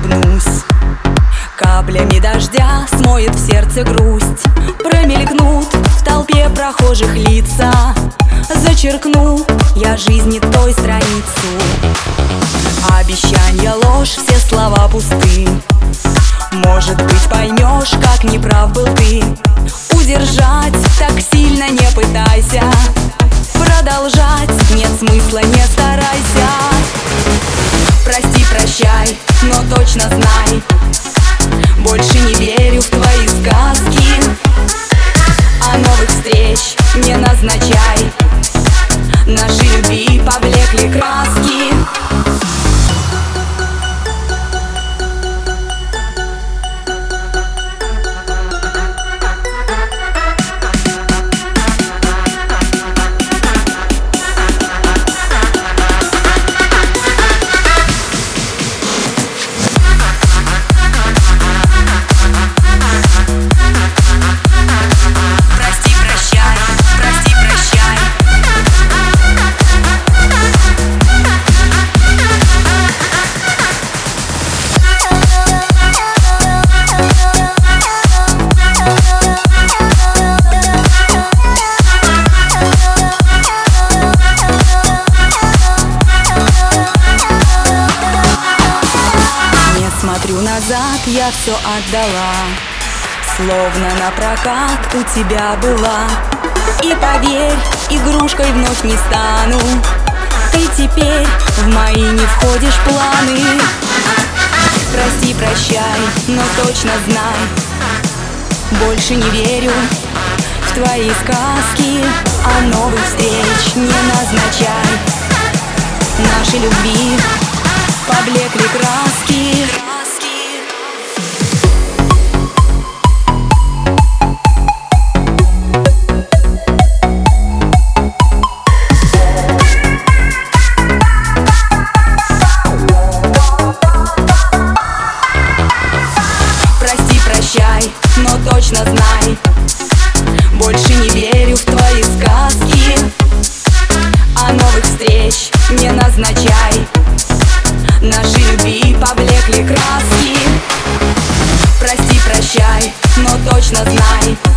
Улыбнусь. Каплями дождя смоет в сердце грусть. Промелькнут в толпе прохожих лица. Зачеркну я жизни той страницу. Обещанья ложь, все слова пусты. Может быть поймешь, как неправ был ты. Удержать так сильно не пытайся. Продолжать нет смысла, не старайся точно знай. Больше не верю в твои сказки. А новых встреч не назначай. Наши любви поблекли краски назад, я все отдала. Словно на прокат у тебя была. И поверь, игрушкой вновь не стану. Ты теперь в мои не входишь планы. Прости, прощай, но точно знай. Больше не верю в твои сказки но точно знай